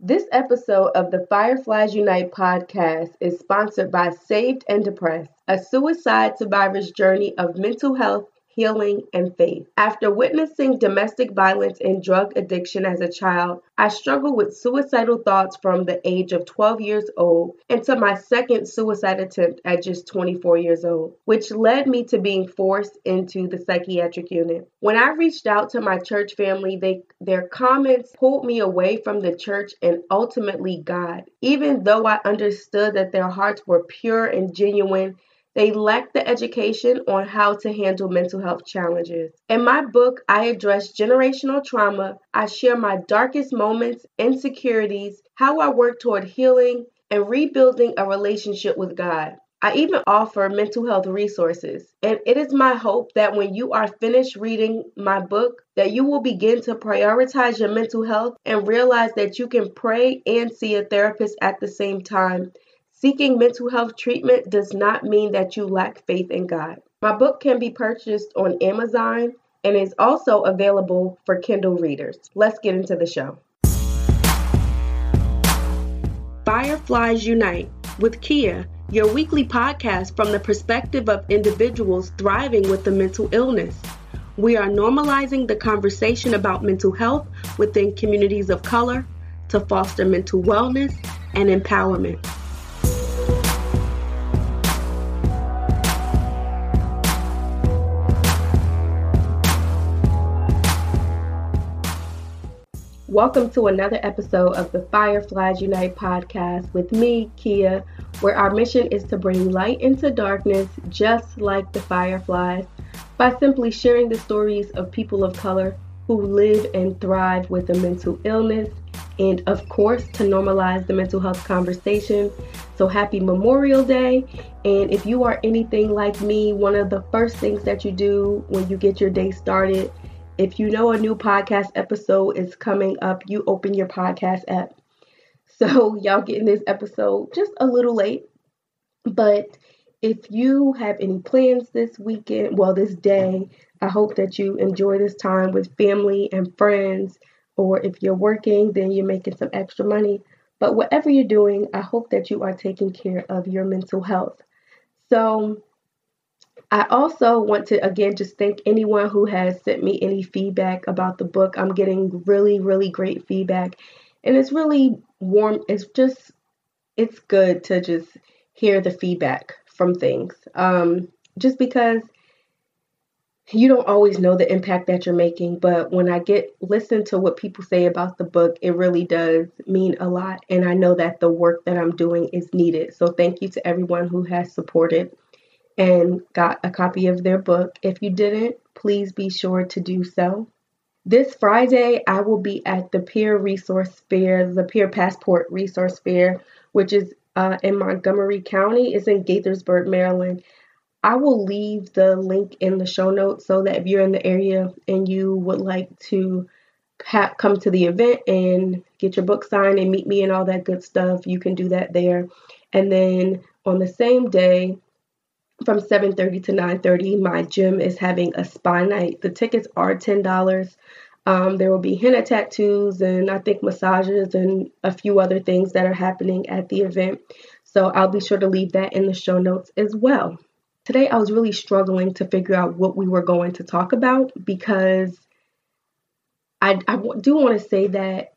This episode of the Fireflies Unite podcast is sponsored by Saved and Depressed, a suicide survivor's journey of mental health healing, and faith. After witnessing domestic violence and drug addiction as a child, I struggled with suicidal thoughts from the age of 12 years old into my second suicide attempt at just 24 years old, which led me to being forced into the psychiatric unit. When I reached out to my church family, they their comments pulled me away from the church and ultimately God. Even though I understood that their hearts were pure and genuine, they lack the education on how to handle mental health challenges. In my book, I address generational trauma. I share my darkest moments, insecurities, how I work toward healing, and rebuilding a relationship with God. I even offer mental health resources. And it is my hope that when you are finished reading my book, that you will begin to prioritize your mental health and realize that you can pray and see a therapist at the same time Seeking mental health treatment does not mean that you lack faith in God. My book can be purchased on Amazon and is also available for Kindle readers. Let's get into the show. Fireflies Unite with Kia, your weekly podcast from the perspective of individuals thriving with a mental illness. We are normalizing the conversation about mental health within communities of color to foster mental wellness and empowerment. Welcome to another episode of the Fireflies Unite podcast with me, Kia, where our mission is to bring light into darkness just like the fireflies by simply sharing the stories of people of color who live and thrive with a mental illness and, of course, to normalize the mental health conversation. So, happy Memorial Day. And if you are anything like me, one of the first things that you do when you get your day started if you know a new podcast episode is coming up, you open your podcast app. So, y'all getting this episode just a little late. But if you have any plans this weekend, well, this day, I hope that you enjoy this time with family and friends. Or if you're working, then you're making some extra money. But whatever you're doing, I hope that you are taking care of your mental health. So, I also want to again just thank anyone who has sent me any feedback about the book. I'm getting really, really great feedback. And it's really warm. It's just, it's good to just hear the feedback from things. Um, just because you don't always know the impact that you're making, but when I get listen to what people say about the book, it really does mean a lot. And I know that the work that I'm doing is needed. So thank you to everyone who has supported and got a copy of their book. If you didn't, please be sure to do so. This Friday, I will be at the Peer Resource Fair, the Peer Passport Resource Fair, which is uh, in Montgomery County. It's in Gaithersburg, Maryland. I will leave the link in the show notes so that if you're in the area and you would like to ha- come to the event and get your book signed and meet me and all that good stuff, you can do that there. And then on the same day, from 7:30 to 9:30. My gym is having a spa night. The tickets are $10. Um, there will be henna tattoos and I think massages and a few other things that are happening at the event. So I'll be sure to leave that in the show notes as well. Today I was really struggling to figure out what we were going to talk about because I, I do want to say that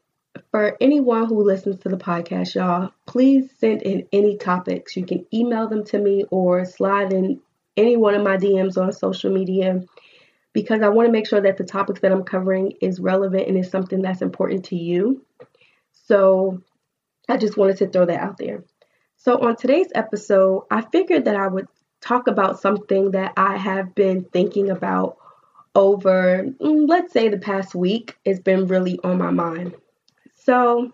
for anyone who listens to the podcast, y'all, please send in any topics. You can email them to me or slide in any one of my DMs on social media because I want to make sure that the topics that I'm covering is relevant and is something that's important to you. So I just wanted to throw that out there. So on today's episode, I figured that I would talk about something that I have been thinking about over, mm, let's say, the past week. It's been really on my mind. So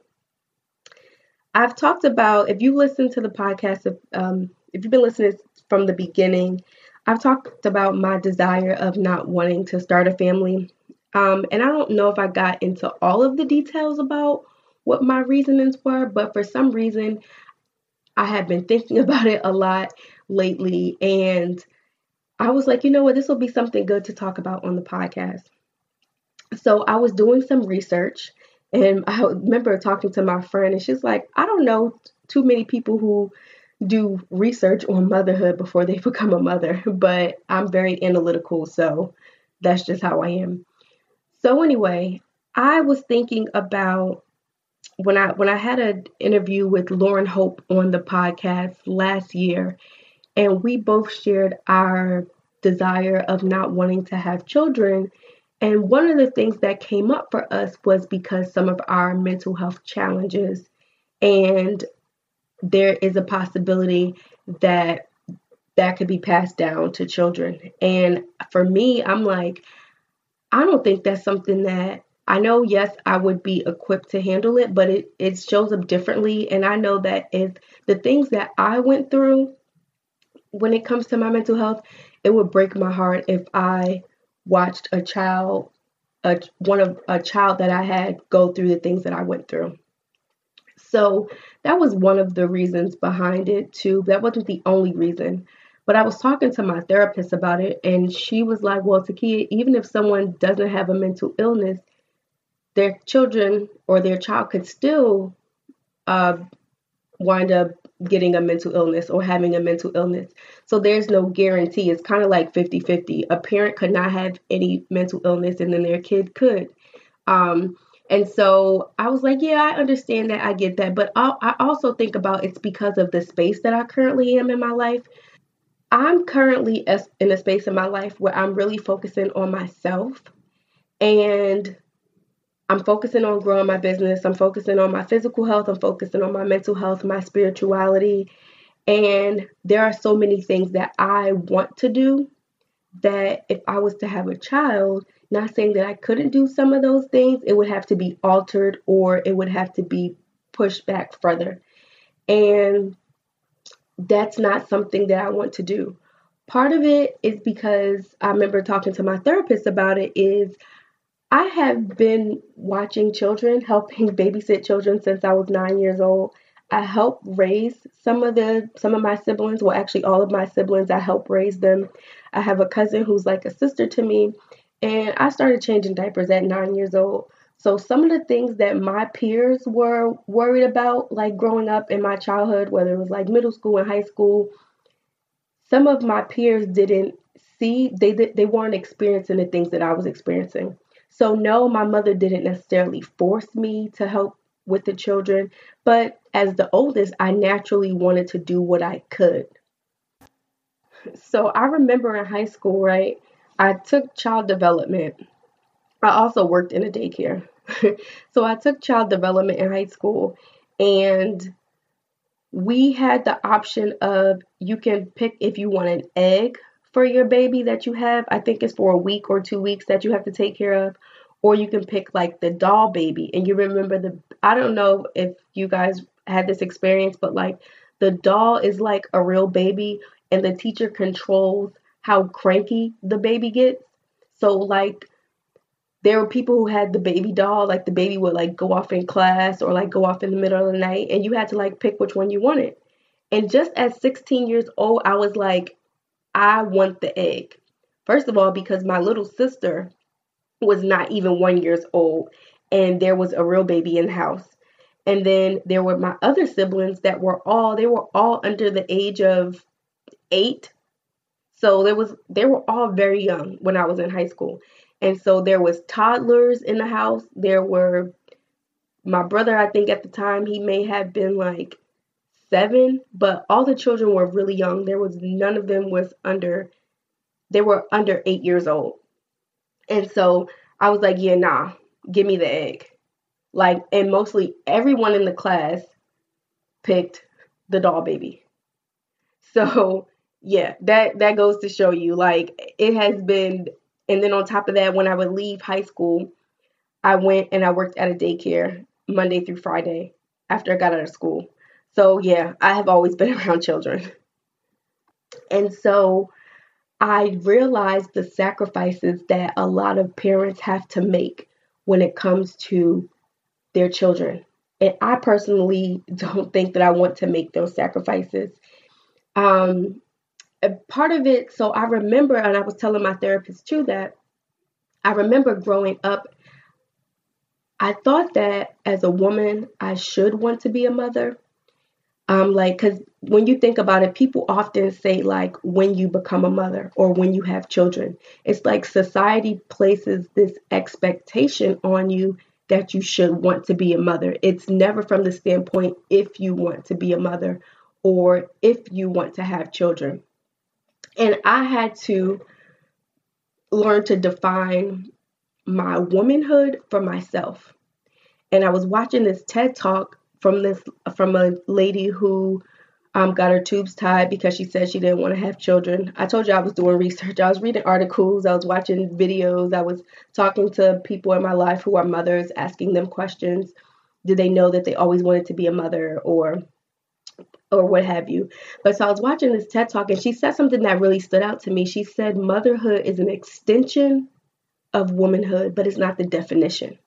I've talked about if you listen to the podcast, if, um, if you've been listening from the beginning, I've talked about my desire of not wanting to start a family. Um, and I don't know if I got into all of the details about what my reasonings were, but for some reason, I have been thinking about it a lot lately. And I was like, you know what, this will be something good to talk about on the podcast. So I was doing some research And I remember talking to my friend, and she's like, I don't know too many people who do research on motherhood before they become a mother, but I'm very analytical, so that's just how I am. So anyway, I was thinking about when I when I had an interview with Lauren Hope on the podcast last year, and we both shared our desire of not wanting to have children. And one of the things that came up for us was because some of our mental health challenges, and there is a possibility that that could be passed down to children. And for me, I'm like, I don't think that's something that I know, yes, I would be equipped to handle it, but it, it shows up differently. And I know that if the things that I went through when it comes to my mental health, it would break my heart if I watched a child, a, one of a child that I had go through the things that I went through. So that was one of the reasons behind it too. That wasn't the only reason. But I was talking to my therapist about it, and she was like, Well, Takia, even if someone doesn't have a mental illness, their children or their child could still uh, wind up getting a mental illness or having a mental illness. So there's no guarantee. It's kind of like 50 50. A parent could not have any mental illness and then their kid could. Um, and so I was like, yeah, I understand that. I get that. But I, I also think about it's because of the space that I currently am in my life. I'm currently in a space in my life where I'm really focusing on myself and I'm focusing on growing my business. I'm focusing on my physical health. I'm focusing on my mental health, my spirituality. And there are so many things that I want to do that if I was to have a child, not saying that I couldn't do some of those things, it would have to be altered or it would have to be pushed back further. And that's not something that I want to do. Part of it is because I remember talking to my therapist about it is I have been watching children, helping babysit children since I was 9 years old. I helped raise some of the some of my siblings, well actually all of my siblings, I helped raise them. I have a cousin who's like a sister to me and I started changing diapers at 9 years old. So some of the things that my peers were worried about like growing up in my childhood, whether it was like middle school and high school, some of my peers didn't see they they weren't experiencing the things that I was experiencing. So no, my mother didn't necessarily force me to help with the children, but as the oldest, I naturally wanted to do what I could. So I remember in high school, right? I took child development. I also worked in a daycare. so I took child development in high school and we had the option of you can pick if you want an egg for your baby that you have. I think it's for a week or two weeks that you have to take care of. Or you can pick like the doll baby. And you remember the, I don't know if you guys had this experience, but like the doll is like a real baby and the teacher controls how cranky the baby gets. So like there were people who had the baby doll, like the baby would like go off in class or like go off in the middle of the night and you had to like pick which one you wanted. And just at 16 years old, I was like, I want the egg. First of all, because my little sister was not even one years old and there was a real baby in the house. And then there were my other siblings that were all they were all under the age of eight. So there was they were all very young when I was in high school. And so there was toddlers in the house. There were my brother, I think at the time he may have been like seven, but all the children were really young. There was none of them was under they were under eight years old. And so I was like, yeah, nah, give me the egg. Like, and mostly everyone in the class picked the doll baby. So yeah, that that goes to show you like it has been and then on top of that, when I would leave high school, I went and I worked at a daycare Monday through Friday after I got out of school. So, yeah, I have always been around children. And so I realized the sacrifices that a lot of parents have to make when it comes to their children. And I personally don't think that I want to make those sacrifices. Um, part of it, so I remember, and I was telling my therapist too that I remember growing up I thought that as a woman, I should want to be a mother. Um, like, because when you think about it, people often say, like, when you become a mother or when you have children, it's like society places this expectation on you that you should want to be a mother. It's never from the standpoint if you want to be a mother or if you want to have children. And I had to learn to define my womanhood for myself. And I was watching this TED talk from this from a lady who um, got her tubes tied because she said she didn't want to have children. I told you I was doing research. I was reading articles, I was watching videos, I was talking to people in my life who are mothers, asking them questions. Did they know that they always wanted to be a mother or or what have you. But so I was watching this TED talk and she said something that really stood out to me. She said motherhood is an extension of womanhood, but it's not the definition.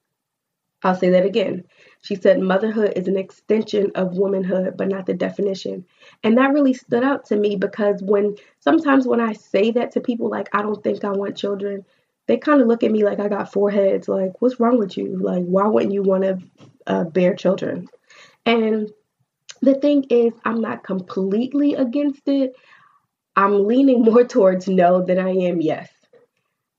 I'll say that again. She said motherhood is an extension of womanhood, but not the definition. And that really stood out to me because when sometimes when I say that to people, like, I don't think I want children, they kind of look at me like I got four heads. Like, what's wrong with you? Like, why wouldn't you want to uh, bear children? And the thing is, I'm not completely against it. I'm leaning more towards no than I am yes.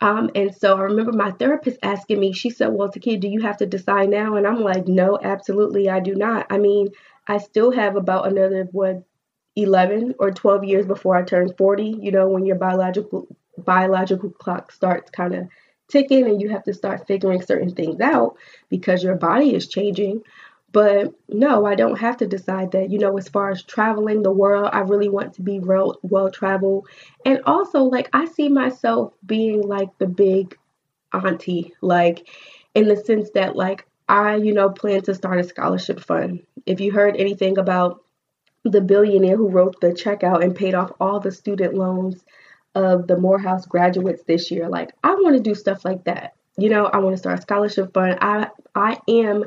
Um, and so I remember my therapist asking me, she said, Well, Takia, do you have to decide now? And I'm like, No, absolutely, I do not. I mean, I still have about another, what, 11 or 12 years before I turn 40, you know, when your biological biological clock starts kind of ticking and you have to start figuring certain things out because your body is changing. But no, I don't have to decide that. You know, as far as traveling the world, I really want to be well, well traveled. And also, like, I see myself being like the big auntie, like, in the sense that, like, I, you know, plan to start a scholarship fund. If you heard anything about the billionaire who wrote the check out and paid off all the student loans of the Morehouse graduates this year, like, I want to do stuff like that. You know, I want to start a scholarship fund. I I am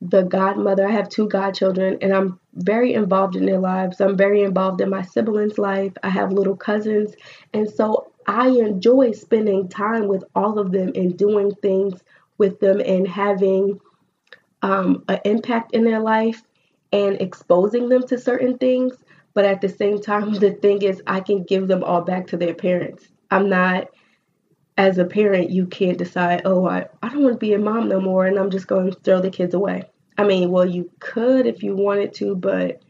the godmother. I have two godchildren, and I'm very involved in their lives. I'm very involved in my siblings' life. I have little cousins, and so I enjoy spending time with all of them and doing things with them and having um, an impact in their life and exposing them to certain things. But at the same time, the thing is, I can give them all back to their parents. I'm not as a parent, you can't decide, oh, I, I don't want to be a mom no more, and I'm just going to throw the kids away. I mean, well, you could if you wanted to, but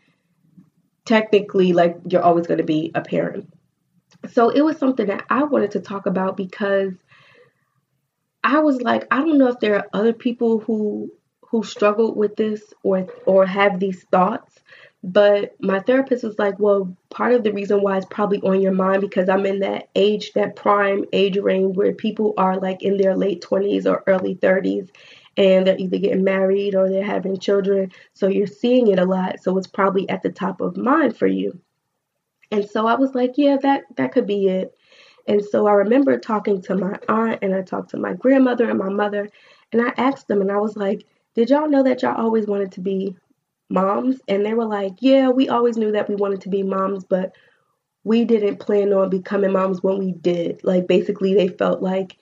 technically, like, you're always going to be a parent. So it was something that I wanted to talk about because I was like, I don't know if there are other people who who struggled with this or or have these thoughts but my therapist was like, well, part of the reason why it's probably on your mind because I'm in that age, that prime age range where people are like in their late 20s or early 30s and they're either getting married or they're having children. So you're seeing it a lot. So it's probably at the top of mind for you. And so I was like, yeah, that that could be it. And so I remember talking to my aunt and I talked to my grandmother and my mother and I asked them and I was like, did y'all know that y'all always wanted to be moms and they were like, "Yeah, we always knew that we wanted to be moms, but we didn't plan on becoming moms when we did." Like basically they felt like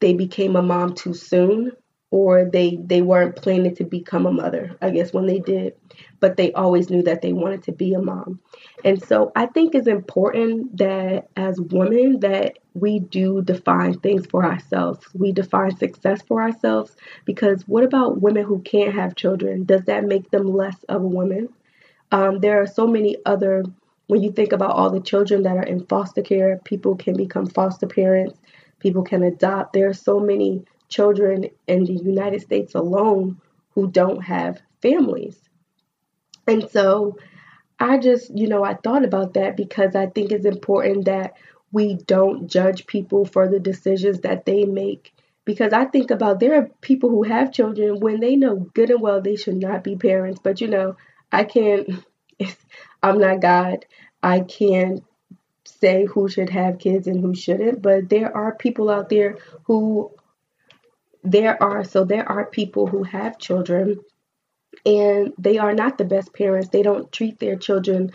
they became a mom too soon or they they weren't planning to become a mother i guess when they did but they always knew that they wanted to be a mom. And so i think it's important that as women that we do define things for ourselves. We define success for ourselves because what about women who can't have children? Does that make them less of a woman? Um, there are so many other when you think about all the children that are in foster care people can become foster parents people can adopt. There are so many children in the United States alone who don't have families. And so I just, you know, I thought about that because I think it's important that we don't judge people for the decisions that they make. Because I think about there are people who have children when they know good and well they should not be parents. But, you know, I can't, I'm not God. I can't say who should have kids and who shouldn't. But there are people out there who there are so there are people who have children and they are not the best parents they don't treat their children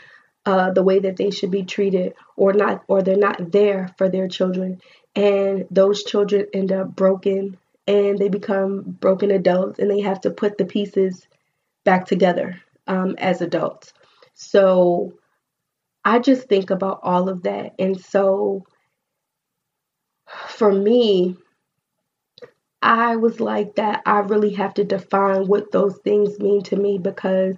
uh, the way that they should be treated or not or they're not there for their children and those children end up broken and they become broken adults and they have to put the pieces back together um, as adults. So I just think about all of that. And so for me, I was like that. I really have to define what those things mean to me because,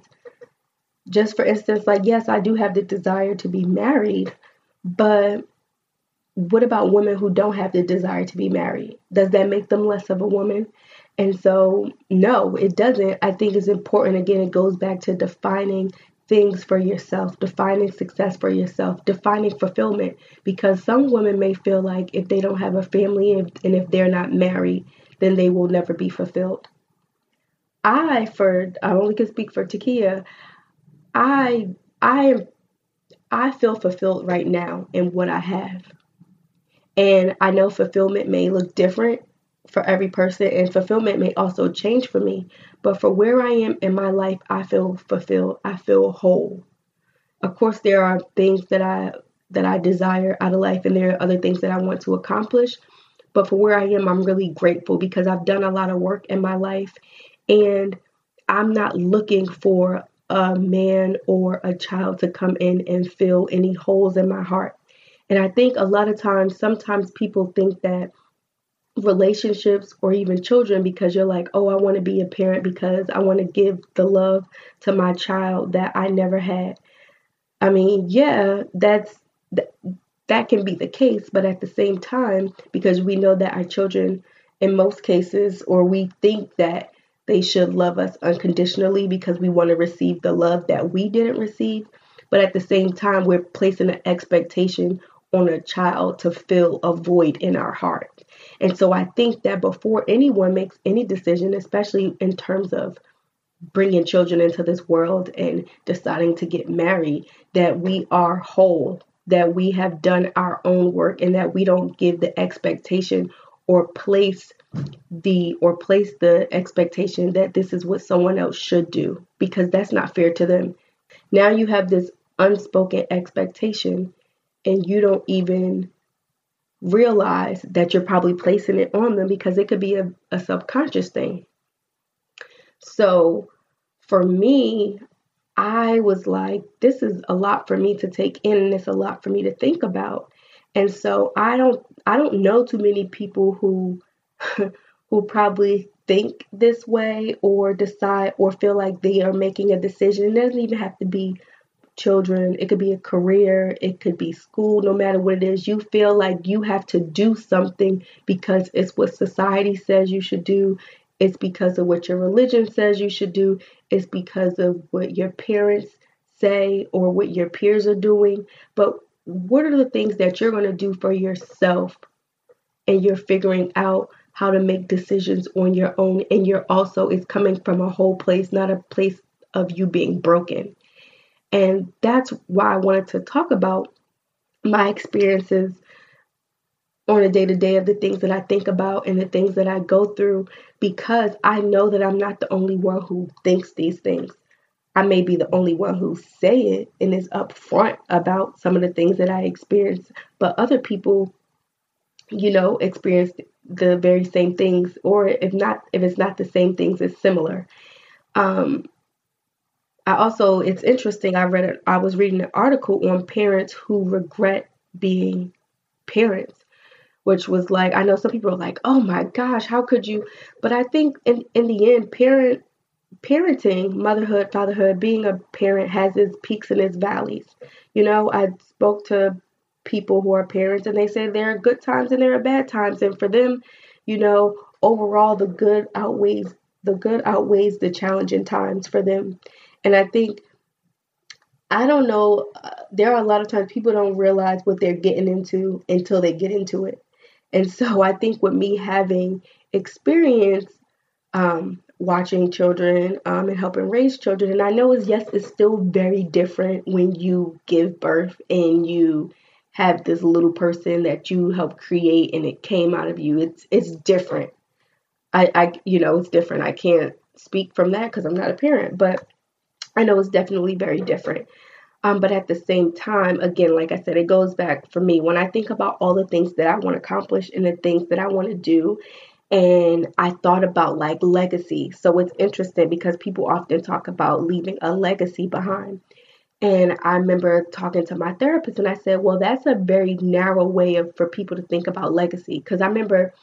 just for instance, like, yes, I do have the desire to be married, but what about women who don't have the desire to be married? Does that make them less of a woman? And so, no, it doesn't. I think it's important. Again, it goes back to defining things for yourself, defining success for yourself, defining fulfillment. Because some women may feel like if they don't have a family and if they're not married, then they will never be fulfilled. I, for I only can speak for Takia, I I I feel fulfilled right now in what I have. And I know fulfillment may look different for every person and fulfillment may also change for me. But for where I am in my life, I feel fulfilled. I feel whole. Of course there are things that I that I desire out of life and there are other things that I want to accomplish. But for where I am, I'm really grateful because I've done a lot of work in my life and I'm not looking for a man or a child to come in and fill any holes in my heart. And I think a lot of times, sometimes people think that relationships or even children, because you're like, oh, I want to be a parent because I want to give the love to my child that I never had. I mean, yeah, that's that can be the case, but at the same time, because we know that our children, in most cases, or we think that they should love us unconditionally because we want to receive the love that we didn't receive. But at the same time, we're placing an expectation on a child to fill a void in our heart. And so I think that before anyone makes any decision, especially in terms of bringing children into this world and deciding to get married, that we are whole that we have done our own work and that we don't give the expectation or place the or place the expectation that this is what someone else should do because that's not fair to them. Now you have this unspoken expectation and you don't even realize that you're probably placing it on them because it could be a, a subconscious thing. So for me, I was like, this is a lot for me to take in and it's a lot for me to think about. And so I don't I don't know too many people who who probably think this way or decide or feel like they are making a decision. It doesn't even have to be children, it could be a career, it could be school, no matter what it is. You feel like you have to do something because it's what society says you should do. It's because of what your religion says you should do. It's because of what your parents say or what your peers are doing. But what are the things that you're going to do for yourself? And you're figuring out how to make decisions on your own. And you're also, it's coming from a whole place, not a place of you being broken. And that's why I wanted to talk about my experiences on a day to day of the things that I think about and the things that I go through because I know that I'm not the only one who thinks these things. I may be the only one who say it and is upfront about some of the things that I experience, but other people, you know, experience the very same things, or if not, if it's not the same things, it's similar. Um, I also, it's interesting. I read, I was reading an article on parents who regret being parents which was like I know some people are like, "Oh my gosh, how could you?" But I think in in the end, parent parenting, motherhood, fatherhood, being a parent has its peaks and its valleys. You know, I spoke to people who are parents and they say there are good times and there are bad times and for them, you know, overall the good outweighs the good outweighs the challenging times for them. And I think I don't know. Uh, there are a lot of times people don't realize what they're getting into until they get into it. And so I think with me having experience um, watching children um, and helping raise children, and I know is yes, it's still very different when you give birth and you have this little person that you help create and it came out of you. It's it's different. I, I you know it's different. I can't speak from that because I'm not a parent, but I know it's definitely very different. Um, but at the same time, again, like I said, it goes back for me when I think about all the things that I want to accomplish and the things that I want to do. and I thought about like legacy. So it's interesting because people often talk about leaving a legacy behind. And I remember talking to my therapist and I said, well, that's a very narrow way of for people to think about legacy. Because I remember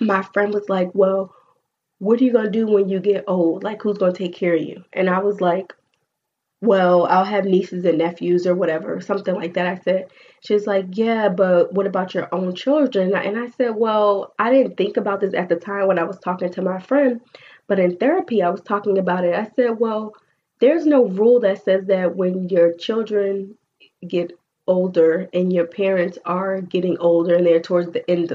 my friend was like, well, what are you going to do when you get old? Like, who's going to take care of you? And I was like, well, I'll have nieces and nephews or whatever, something like that. I said, she's like, yeah, but what about your own children? And I said, well, I didn't think about this at the time when I was talking to my friend, but in therapy, I was talking about it. I said, well, there's no rule that says that when your children get older and your parents are getting older and they're towards the end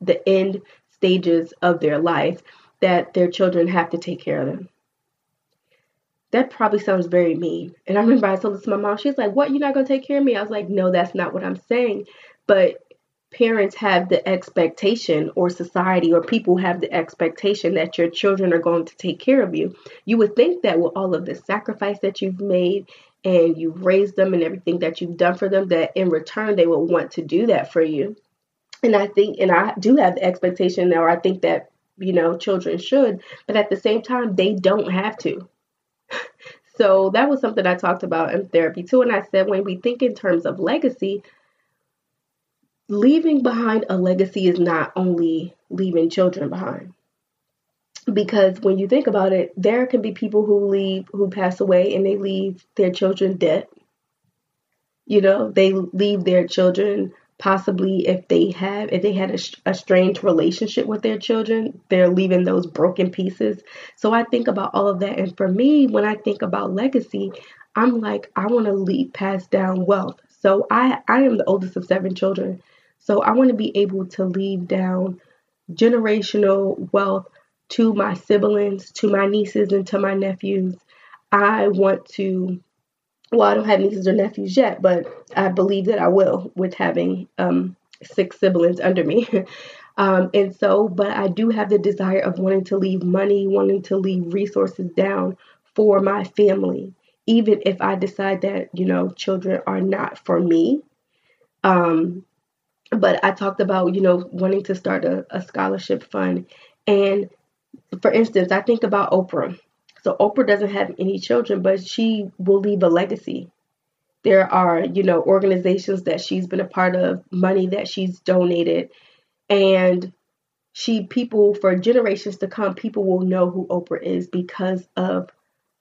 the end stages of their life that their children have to take care of them that probably sounds very mean. And I remember I told this to my mom. She's like, What? You're not going to take care of me? I was like, No, that's not what I'm saying. But parents have the expectation, or society or people have the expectation that your children are going to take care of you. You would think that with all of the sacrifice that you've made and you've raised them and everything that you've done for them, that in return they will want to do that for you. And I think, and I do have the expectation, or I think that, you know, children should, but at the same time, they don't have to so that was something I talked about in therapy too. And I said, when we think in terms of legacy, leaving behind a legacy is not only leaving children behind. Because when you think about it, there can be people who leave, who pass away, and they leave their children dead. You know, they leave their children possibly if they have if they had a, a strange relationship with their children they're leaving those broken pieces. So i think about all of that. And for me when i think about legacy i'm like i want to leave pass down wealth. So i i am the oldest of seven children. So i want to be able to leave down generational wealth to my siblings to my nieces and to my nephews. I want to well, I don't have nieces or nephews yet, but I believe that I will with having um, six siblings under me. um, and so, but I do have the desire of wanting to leave money, wanting to leave resources down for my family, even if I decide that, you know, children are not for me. Um, but I talked about, you know, wanting to start a, a scholarship fund. And for instance, I think about Oprah. So Oprah doesn't have any children, but she will leave a legacy. There are, you know, organizations that she's been a part of, money that she's donated, and she people for generations to come, people will know who Oprah is because of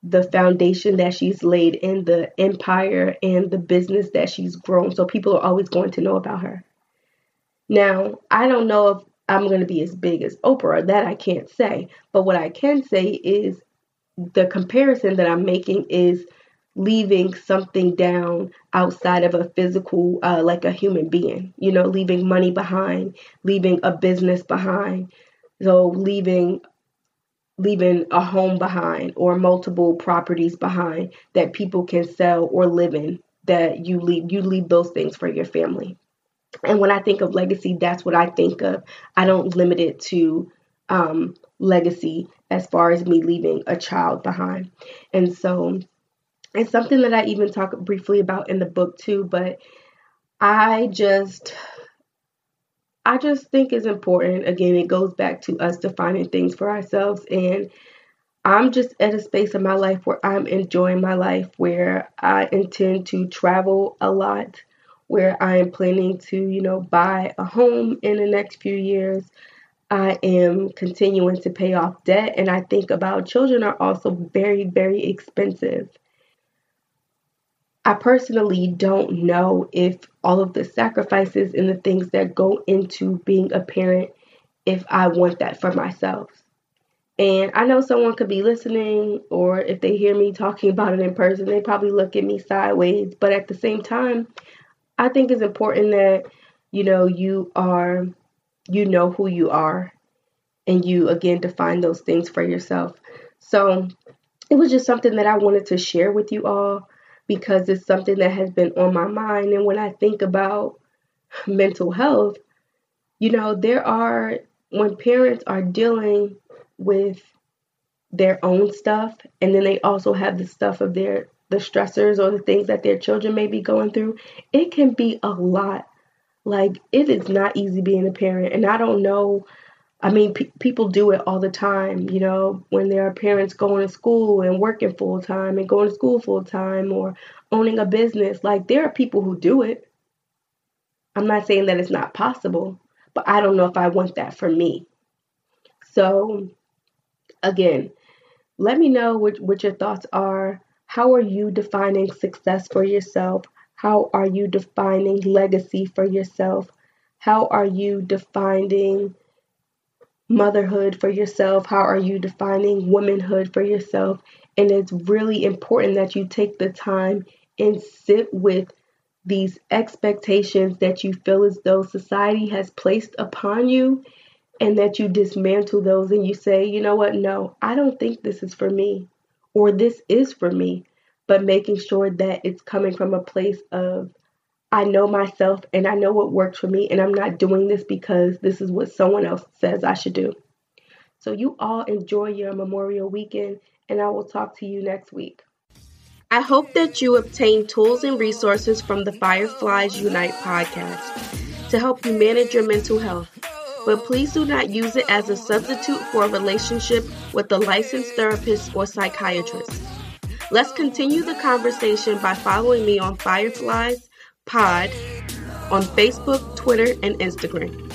the foundation that she's laid in the empire and the business that she's grown. So people are always going to know about her. Now, I don't know if I'm going to be as big as Oprah, that I can't say. But what I can say is the comparison that I'm making is leaving something down outside of a physical, uh, like a human being, you know, leaving money behind, leaving a business behind. So leaving leaving a home behind or multiple properties behind that people can sell or live in that you leave you leave those things for your family. And when I think of legacy, that's what I think of. I don't limit it to um, legacy as far as me leaving a child behind. And so it's something that I even talk briefly about in the book too, but I just I just think is important. Again, it goes back to us defining things for ourselves and I'm just at a space in my life where I'm enjoying my life, where I intend to travel a lot, where I am planning to, you know, buy a home in the next few years. I am continuing to pay off debt. And I think about children are also very, very expensive. I personally don't know if all of the sacrifices and the things that go into being a parent, if I want that for myself. And I know someone could be listening, or if they hear me talking about it in person, they probably look at me sideways. But at the same time, I think it's important that, you know, you are you know who you are and you again define those things for yourself. So it was just something that I wanted to share with you all because it's something that has been on my mind. And when I think about mental health, you know, there are, when parents are dealing with their own stuff and then they also have the stuff of their the stressors or the things that their children may be going through it can be a lot like, it is not easy being a parent. And I don't know I mean, pe- people do it all the time, you know, when there are parents going to school and working full time and going to school full time or owning a business. Like, there are people who do it. I'm not saying that it's not possible, but I don't know if I want that for me. So, again, let me know what, what your thoughts are. How are you defining success for yourself? How are you defining legacy for yourself? How are you defining motherhood for yourself? How are you defining womanhood for yourself? And it's really important that you take the time and sit with these expectations that you feel as though society has placed upon you and that you dismantle those and you say, you know what, no, I don't think this is for me or this is for me, but making sure that it's coming from a place of I know myself and I know what works for me, and I'm not doing this because this is what someone else says I should do. So, you all enjoy your Memorial weekend, and I will talk to you next week. I hope that you obtain tools and resources from the Fireflies Unite podcast to help you manage your mental health. But please do not use it as a substitute for a relationship with a licensed therapist or psychiatrist. Let's continue the conversation by following me on Fireflies Pod on Facebook, Twitter, and Instagram.